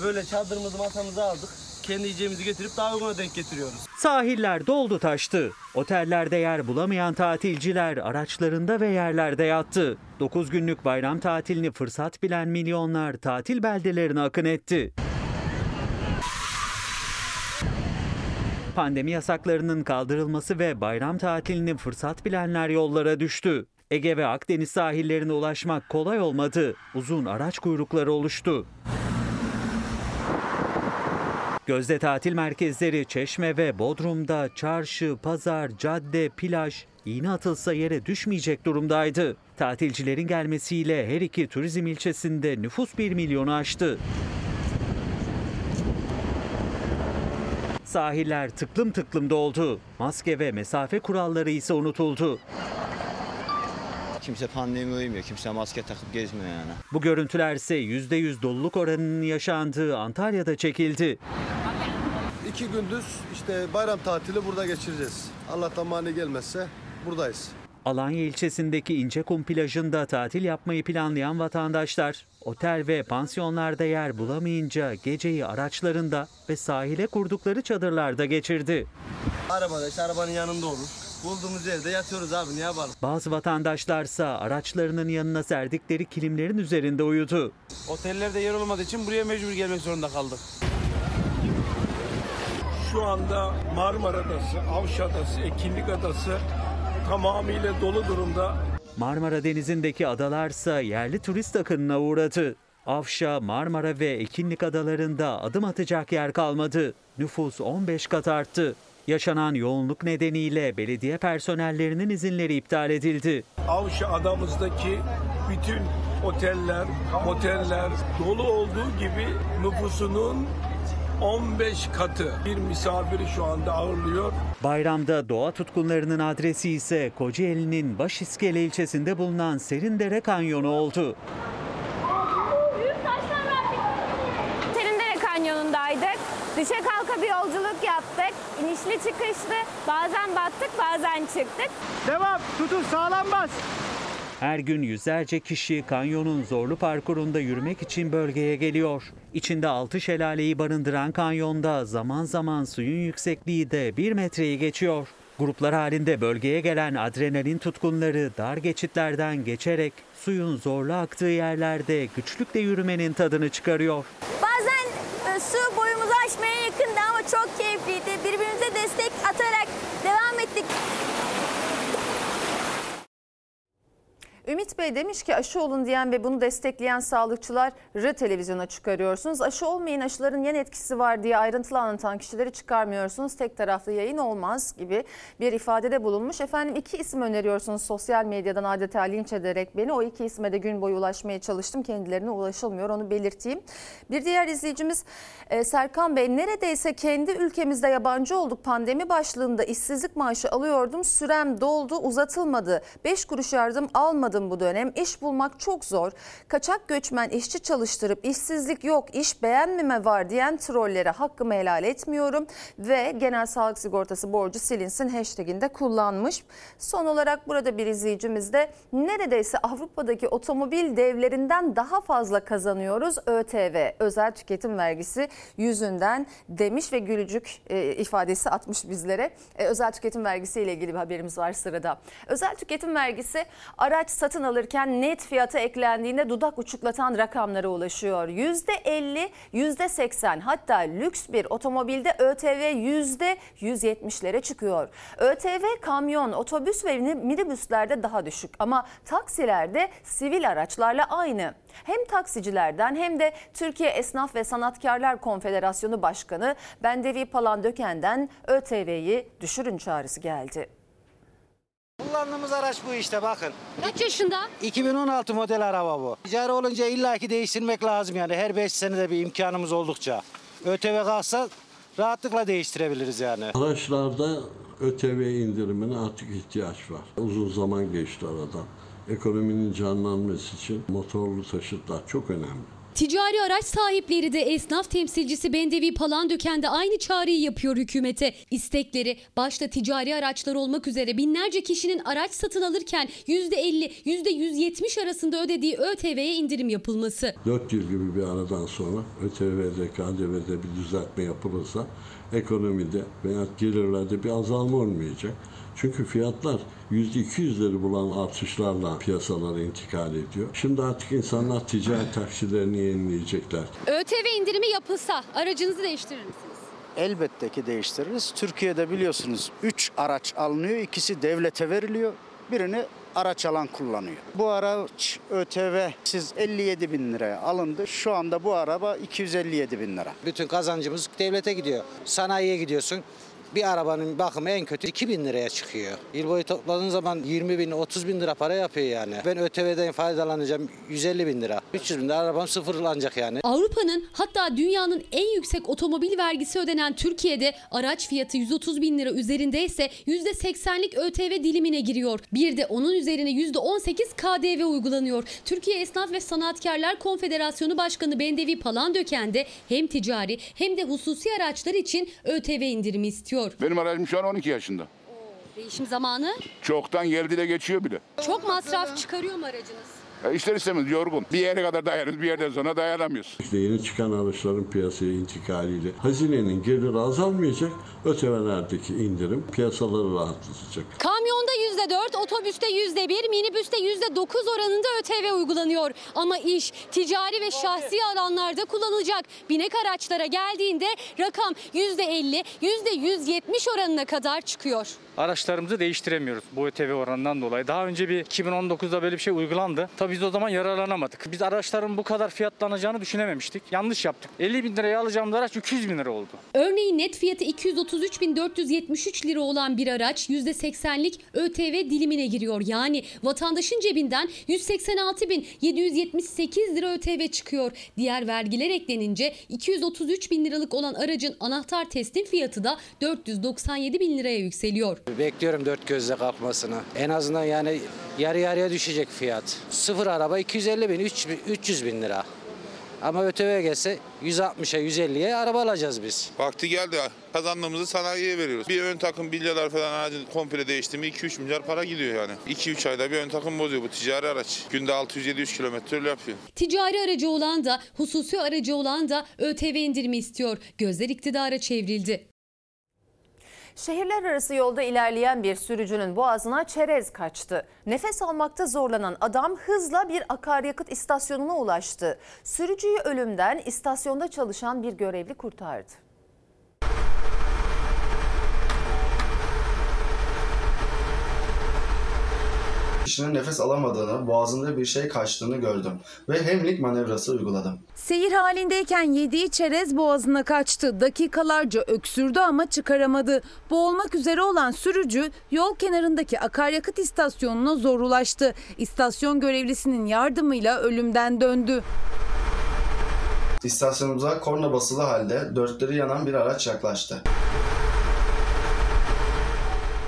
E Böyle çadırımızı masamızı aldık. Kendi yiyeceğimizi getirip daha uyguna denk getiriyoruz. Sahiller doldu taştı. Otellerde yer bulamayan tatilciler araçlarında ve yerlerde yattı. 9 günlük bayram tatilini fırsat bilen milyonlar tatil beldelerine akın etti. Pandemi yasaklarının kaldırılması ve bayram tatilini fırsat bilenler yollara düştü. Ege ve Akdeniz sahillerine ulaşmak kolay olmadı. Uzun araç kuyrukları oluştu. Gözde tatil merkezleri Çeşme ve Bodrum'da çarşı, pazar, cadde, plaj iğne atılsa yere düşmeyecek durumdaydı. Tatilcilerin gelmesiyle her iki turizm ilçesinde nüfus 1 milyonu aştı. Sahiller tıklım tıklım doldu. Maske ve mesafe kuralları ise unutuldu. Kimse pandemi uymuyor. Kimse maske takıp gezmiyor yani. Bu görüntüler ise %100 doluluk oranının yaşandığı Antalya'da çekildi. İki gündüz işte bayram tatili burada geçireceğiz. Allah'tan mani gelmezse buradayız. Alanya ilçesindeki İncekum plajında tatil yapmayı planlayan vatandaşlar otel ve pansiyonlarda yer bulamayınca geceyi araçlarında ve sahile kurdukları çadırlarda geçirdi. Arabada işte arabanın yanında olur. Bulduğumuz yerde yatıyoruz abi ne yapalım? Bazı vatandaşlarsa araçlarının yanına serdikleri kilimlerin üzerinde uyudu. Otellerde yer olmadığı için buraya mecbur gelmek zorunda kaldık. Şu anda Marmara Adası, Avşa Adası, Ekinlik Adası tamamıyla dolu durumda. Marmara Denizi'ndeki adalarsa yerli turist akınına uğradı. Afşa, Marmara ve Ekinlik adalarında adım atacak yer kalmadı. Nüfus 15 kat arttı. Yaşanan yoğunluk nedeniyle belediye personellerinin izinleri iptal edildi. Avşa adamızdaki bütün oteller, moteller dolu olduğu gibi nüfusunun 15 katı bir misafiri şu anda ağırlıyor. Bayramda doğa tutkunlarının adresi ise Kocaeli'nin Başiskele ilçesinde bulunan Serindere Kanyonu oldu. Serindere Kanyonu'ndaydık. Düşe kalka bir yolculuk yaptık. İnişli çıkışlı. Bazen battık bazen çıktık. Devam tutun sağlam bas. Her gün yüzlerce kişi kanyonun zorlu parkurunda yürümek için bölgeye geliyor. İçinde 6 şelaleyi barındıran kanyonda zaman zaman suyun yüksekliği de 1 metreyi geçiyor. Gruplar halinde bölgeye gelen adrenalin tutkunları dar geçitlerden geçerek suyun zorlu aktığı yerlerde güçlükle yürümenin tadını çıkarıyor. Bazen e, su aşmaya yakındı ama çok keyifliydi. Birbirimize destek atarak devam ettik. Ümit Bey demiş ki aşı olun diyen ve bunu destekleyen sağlıkçıları televizyona çıkarıyorsunuz. Aşı olmayın aşıların yan etkisi var diye ayrıntılı anlatan kişileri çıkarmıyorsunuz. Tek taraflı yayın olmaz gibi bir ifadede bulunmuş. Efendim iki isim öneriyorsunuz sosyal medyadan adeta linç ederek beni. O iki isme de gün boyu ulaşmaya çalıştım. Kendilerine ulaşılmıyor onu belirteyim. Bir diğer izleyicimiz e, Serkan Bey neredeyse kendi ülkemizde yabancı olduk. Pandemi başlığında işsizlik maaşı alıyordum. Sürem doldu uzatılmadı. 5 kuruş yardım almadım yaşadığım bu dönem iş bulmak çok zor. Kaçak göçmen işçi çalıştırıp işsizlik yok, iş beğenmeme var diyen trollere hakkımı helal etmiyorum ve genel sağlık sigortası borcu silinsin hashtaginde kullanmış. Son olarak burada bir izleyicimiz de neredeyse Avrupa'daki otomobil devlerinden daha fazla kazanıyoruz ÖTV özel tüketim vergisi yüzünden demiş ve gülücük e, ifadesi atmış bizlere. E, özel tüketim vergisi ile ilgili bir haberimiz var sırada. Özel tüketim vergisi araç satın alırken net fiyata eklendiğinde dudak uçuklatan rakamlara ulaşıyor. %50, %80 hatta lüks bir otomobilde ÖTV %170'lere çıkıyor. ÖTV kamyon, otobüs ve minibüslerde daha düşük ama taksilerde sivil araçlarla aynı. Hem taksicilerden hem de Türkiye Esnaf ve Sanatkarlar Konfederasyonu Başkanı Bendevi Palandöken'den ÖTV'yi düşürün çağrısı geldi. Kullandığımız araç bu işte bakın. Kaç yaşında? 2016 model araba bu. Ticari olunca illaki değiştirmek lazım yani her 5 senede bir imkanımız oldukça. ÖTV kalksa rahatlıkla değiştirebiliriz yani. Araçlarda ÖTV indirimine artık ihtiyaç var. Uzun zaman geçti aradan. Ekonominin canlanması için motorlu taşıtlar çok önemli. Ticari araç sahipleri de esnaf temsilcisi Bendevi Palandöken de aynı çağrıyı yapıyor hükümete. İstekleri başta ticari araçlar olmak üzere binlerce kişinin araç satın alırken %50, %170 arasında ödediği ÖTV'ye indirim yapılması. 4 yıl gibi bir aradan sonra ÖTV'de, KDV'de bir düzeltme yapılırsa ekonomide veya gelirlerde bir azalma olmayacak. Çünkü fiyatlar %200'leri bulan artışlarla piyasalara intikal ediyor. Şimdi artık insanlar ticari taksilerini yenileyecekler. ÖTV indirimi yapılsa aracınızı değiştirir misiniz? Elbette ki değiştiririz. Türkiye'de biliyorsunuz 3 araç alınıyor. ikisi devlete veriliyor. Birini araç alan kullanıyor. Bu araç ÖTV siz 57 bin liraya alındı. Şu anda bu araba 257 bin lira. Bütün kazancımız devlete gidiyor. Sanayiye gidiyorsun. Bir arabanın bakımı en kötü 2000 liraya çıkıyor. Yıl boyu topladığın zaman 20 bin, 30 bin lira para yapıyor yani. Ben ÖTV'den faydalanacağım 150 bin lira. 300 bin lira arabam sıfırlanacak yani. Avrupa'nın hatta dünyanın en yüksek otomobil vergisi ödenen Türkiye'de araç fiyatı 130 bin lira üzerindeyse %80'lik ÖTV dilimine giriyor. Bir de onun üzerine %18 KDV uygulanıyor. Türkiye Esnaf ve Sanatkarlar Konfederasyonu Başkanı Bendevi Palandöken de hem ticari hem de hususi araçlar için ÖTV indirimi istiyor. Benim aracım şu an 12 yaşında. Değişim zamanı Çoktan geldi de geçiyor bile. çok masraf çıkarıyor mu aracınız? E ister istemez yorgun. Bir yere kadar dayanırız, bir yerden sonra dayanamıyoruz. İşte yeni çıkan araçların piyasaya intikaliyle hazinenin geliri azalmayacak. ÖTV'lerdeki indirim piyasaları rahatlatacak. Kamyonda %4, otobüste %1, minibüste %9 oranında ÖTV uygulanıyor. Ama iş ticari ve şahsi alanlarda kullanılacak binek araçlara geldiğinde rakam %50, %170 oranına kadar çıkıyor. Araçlarımızı değiştiremiyoruz bu ÖTV oranından dolayı. Daha önce bir 2019'da böyle bir şey uygulandı. Tabii biz o zaman yararlanamadık. Biz araçların bu kadar fiyatlanacağını düşünememiştik. Yanlış yaptık. 50 bin liraya alacağımız araç 200 bin lira oldu. Örneğin net fiyatı 233.473 lira olan bir araç %80'lik ÖTV dilimine giriyor. Yani vatandaşın cebinden 186.778 lira ÖTV çıkıyor. Diğer vergiler eklenince 233 bin liralık olan aracın anahtar teslim fiyatı da 497 bin liraya yükseliyor. Bekliyorum dört gözle kalkmasını. En azından yani yarı yarıya düşecek fiyat. Sıfır araba 250 bin, 300 bin lira. Ama ÖTV gelse 160'a 150'ye araba alacağız biz. Vakti geldi. Kazandığımızı sanayiye veriyoruz. Bir ön takım bilyalar falan aracın komple değişti mi 2-3 milyar para gidiyor yani. 2-3 ayda bir ön takım bozuyor bu ticari araç. Günde 600-700 kilometre yapıyor. Ticari aracı olan da hususi aracı olan da ÖTV indirimi istiyor. Gözler iktidara çevrildi. Şehirler arası yolda ilerleyen bir sürücünün boğazına çerez kaçtı. Nefes almakta zorlanan adam hızla bir akaryakıt istasyonuna ulaştı. Sürücüyü ölümden istasyonda çalışan bir görevli kurtardı. Kişinin nefes alamadığını, boğazında bir şey kaçtığını gördüm ve hemlik manevrası uyguladım. Seyir halindeyken yediği çerez boğazına kaçtı. Dakikalarca öksürdü ama çıkaramadı. Boğulmak üzere olan sürücü yol kenarındaki akaryakıt istasyonuna zor ulaştı. İstasyon görevlisinin yardımıyla ölümden döndü. İstasyonumuza korna basılı halde dörtleri yanan bir araç yaklaştı.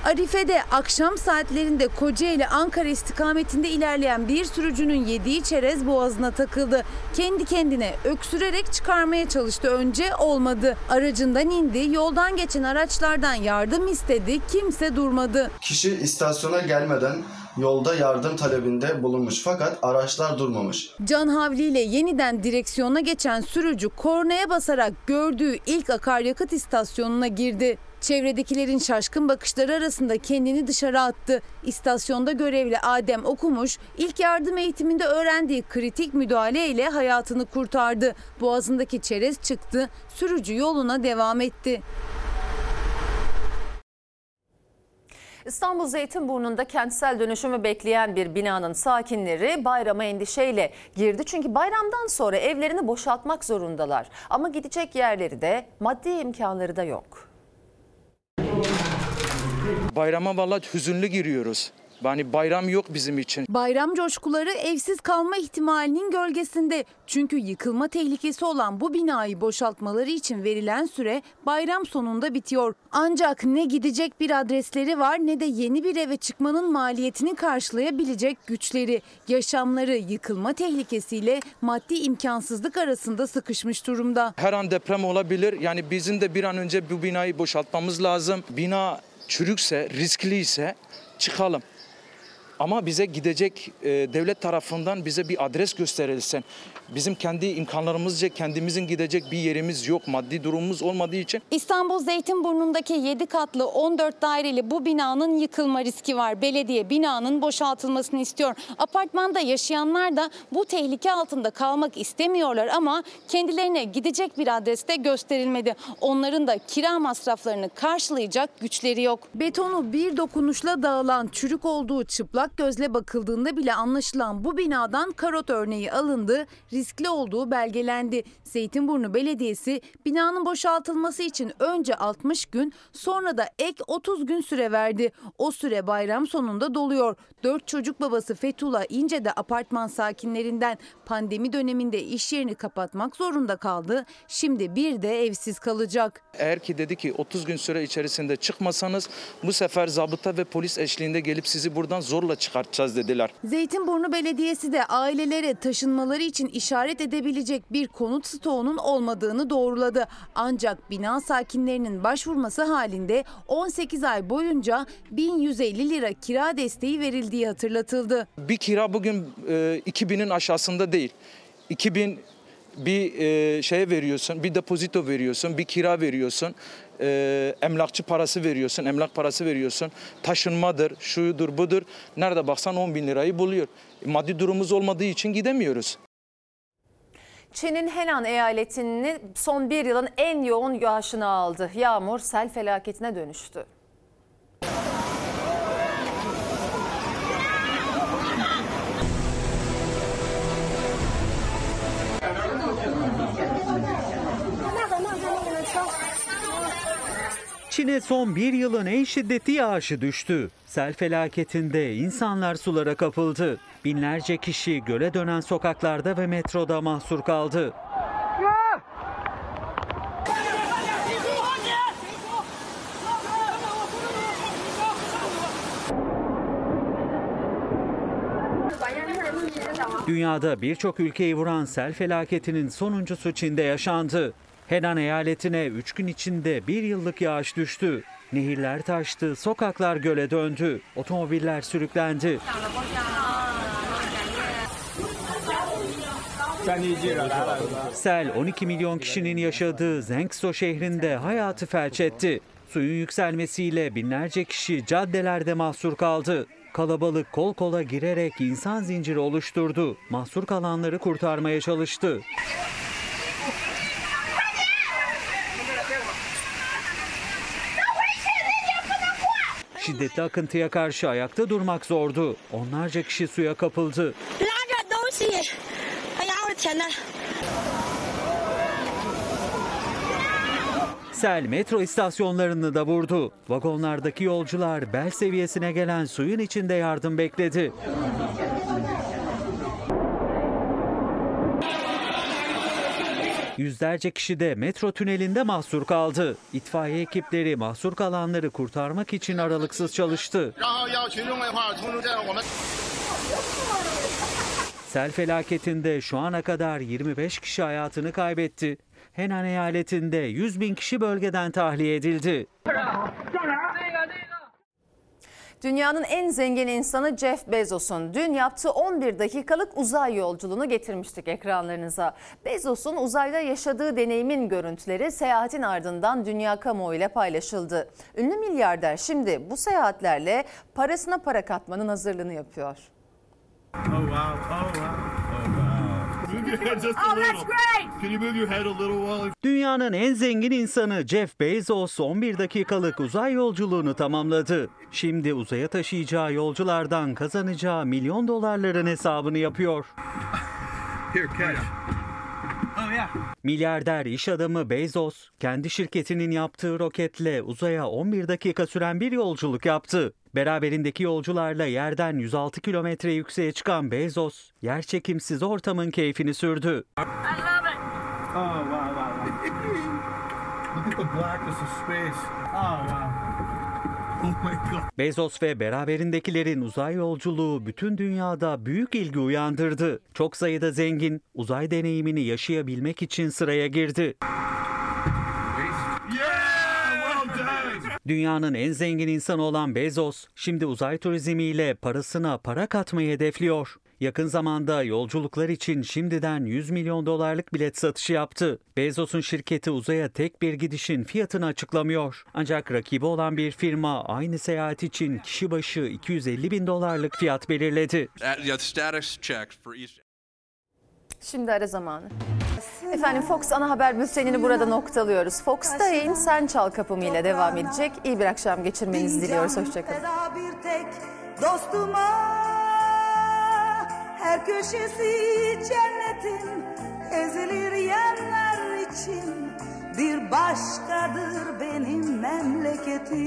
Arife'de akşam saatlerinde Kocaeli Ankara istikametinde ilerleyen bir sürücünün yediği çerez boğazına takıldı. Kendi kendine öksürerek çıkarmaya çalıştı önce olmadı. Aracından indi, yoldan geçen araçlardan yardım istedi, kimse durmadı. Kişi istasyona gelmeden yolda yardım talebinde bulunmuş fakat araçlar durmamış. Can havliyle yeniden direksiyona geçen sürücü kornaya basarak gördüğü ilk akaryakıt istasyonuna girdi. Çevredekilerin şaşkın bakışları arasında kendini dışarı attı. İstasyonda görevli Adem Okumuş ilk yardım eğitiminde öğrendiği kritik müdahale ile hayatını kurtardı. Boğazındaki çerez çıktı, sürücü yoluna devam etti. İstanbul Zeytinburnu'nda kentsel dönüşümü bekleyen bir binanın sakinleri bayrama endişeyle girdi. Çünkü bayramdan sonra evlerini boşaltmak zorundalar. Ama gidecek yerleri de maddi imkanları da yok. Bayrama vallahi hüzünlü giriyoruz. Yani bayram yok bizim için. Bayram coşkuları evsiz kalma ihtimalinin gölgesinde. Çünkü yıkılma tehlikesi olan bu binayı boşaltmaları için verilen süre bayram sonunda bitiyor. Ancak ne gidecek bir adresleri var ne de yeni bir eve çıkmanın maliyetini karşılayabilecek güçleri. Yaşamları yıkılma tehlikesiyle maddi imkansızlık arasında sıkışmış durumda. Her an deprem olabilir. Yani bizim de bir an önce bu binayı boşaltmamız lazım. Bina çürükse, riskliyse çıkalım. Ama bize gidecek e, devlet tarafından bize bir adres gösterilsin. Bizim kendi imkanlarımızca kendimizin gidecek bir yerimiz yok. Maddi durumumuz olmadığı için. İstanbul Zeytinburnu'ndaki 7 katlı 14 daireli bu binanın yıkılma riski var. Belediye binanın boşaltılmasını istiyor. Apartmanda yaşayanlar da bu tehlike altında kalmak istemiyorlar ama kendilerine gidecek bir adreste gösterilmedi. Onların da kira masraflarını karşılayacak güçleri yok. Betonu bir dokunuşla dağılan çürük olduğu çıplak gözle bakıldığında bile anlaşılan bu binadan karot örneği alındı. Riskli olduğu belgelendi. Zeytinburnu Belediyesi binanın boşaltılması için önce 60 gün sonra da ek 30 gün süre verdi. O süre bayram sonunda doluyor. 4 çocuk babası Fethullah İnce de apartman sakinlerinden pandemi döneminde iş yerini kapatmak zorunda kaldı. Şimdi bir de evsiz kalacak. Eğer ki dedi ki 30 gün süre içerisinde çıkmasanız bu sefer zabıta ve polis eşliğinde gelip sizi buradan zorla çıkartacağız dediler. Zeytinburnu Belediyesi de ailelere taşınmaları için işaret edebilecek bir konut stoğunun olmadığını doğruladı. Ancak bina sakinlerinin başvurması halinde 18 ay boyunca 1150 lira kira desteği verildiği hatırlatıldı. Bir kira bugün e, 2000'in aşağısında değil. 2000 bir e, şeye veriyorsun, bir depozito veriyorsun, bir kira veriyorsun, e, emlakçı parası veriyorsun, emlak parası veriyorsun, taşınmadır, şudur budur. Nerede baksan 10 bin lirayı buluyor. Maddi durumumuz olmadığı için gidemiyoruz. Çin'in Henan eyaletini son bir yılın en yoğun yağışını aldı. Yağmur sel felaketine dönüştü. Çin'e son bir yılın en şiddetli yağışı düştü. Sel felaketinde insanlar sulara kapıldı. Binlerce kişi göle dönen sokaklarda ve metroda mahsur kaldı. Dünyada birçok ülkeyi vuran sel felaketinin sonuncusu Çin'de yaşandı. Henan eyaletine 3 gün içinde bir yıllık yağış düştü. Nehirler taştı, sokaklar göle döndü, otomobiller sürüklendi. Sel 12 milyon kişinin yaşadığı Zengso şehrinde hayatı felç etti. Suyun yükselmesiyle binlerce kişi caddelerde mahsur kaldı. Kalabalık kol kola girerek insan zinciri oluşturdu. Mahsur kalanları kurtarmaya çalıştı. Şiddetli akıntıya karşı ayakta durmak zordu. Onlarca kişi suya kapıldı. Sel metro istasyonlarını da vurdu. Vagonlardaki yolcular bel seviyesine gelen suyun içinde yardım bekledi. Yüzlerce kişi de metro tünelinde mahsur kaldı. İtfaiye ekipleri mahsur kalanları kurtarmak için aralıksız çalıştı. Sel felaketinde şu ana kadar 25 kişi hayatını kaybetti. Henan eyaletinde 100 bin kişi bölgeden tahliye edildi. Dünyanın en zengin insanı Jeff Bezos'un dün yaptığı 11 dakikalık uzay yolculuğunu getirmiştik ekranlarınıza. Bezos'un uzayda yaşadığı deneyimin görüntüleri seyahatin ardından dünya kamuoyuyla paylaşıldı. Ünlü milyarder şimdi bu seyahatlerle parasına para katmanın hazırlığını yapıyor. Oh wow! Oh wow! Oh wow! Just a little. Can you move your head a little while? Dünyanın en zengin insanı Jeff Bezos 11 dakikalık uzay yolculuğunu tamamladı. Şimdi uzaya taşıyacağı yolculardan kazanacağı milyon dolarların hesabını yapıyor. Here, catch. Oh yeah. Milyarder iş adamı Bezos, kendi şirketinin yaptığı roketle uzaya 11 dakika süren bir yolculuk yaptı. Beraberindeki yolcularla yerden 106 kilometre yükseğe çıkan Bezos, yerçekimsiz ortamın keyfini sürdü. Bezos ve beraberindekilerin uzay yolculuğu bütün dünyada büyük ilgi uyandırdı. Çok sayıda zengin uzay deneyimini yaşayabilmek için sıraya girdi. Dünyanın en zengin insanı olan Bezos, şimdi uzay turizmiyle parasına para katmayı hedefliyor. Yakın zamanda yolculuklar için şimdiden 100 milyon dolarlık bilet satışı yaptı. Bezos'un şirketi uzaya tek bir gidişin fiyatını açıklamıyor. Ancak rakibi olan bir firma aynı seyahat için kişi başı 250 bin dolarlık fiyat belirledi. Şimdi ara zamanı. Efendim Fox ana haber bültenini burada noktalıyoruz. Fox'ta yayın Sen Çal Kapımı ile devam edecek. İyi bir akşam geçirmenizi diliyoruz. Hoşçakalın. Bir tek dostuma Her köşesi cennetin ezilir yerler için Bir başkadır benim memleketim